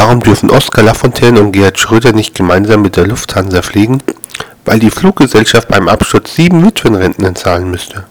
Warum dürfen Oskar Lafontaine und Gerhard Schröder nicht gemeinsam mit der Lufthansa fliegen? Weil die Fluggesellschaft beim Absturz sieben Witwenrenten zahlen müsste.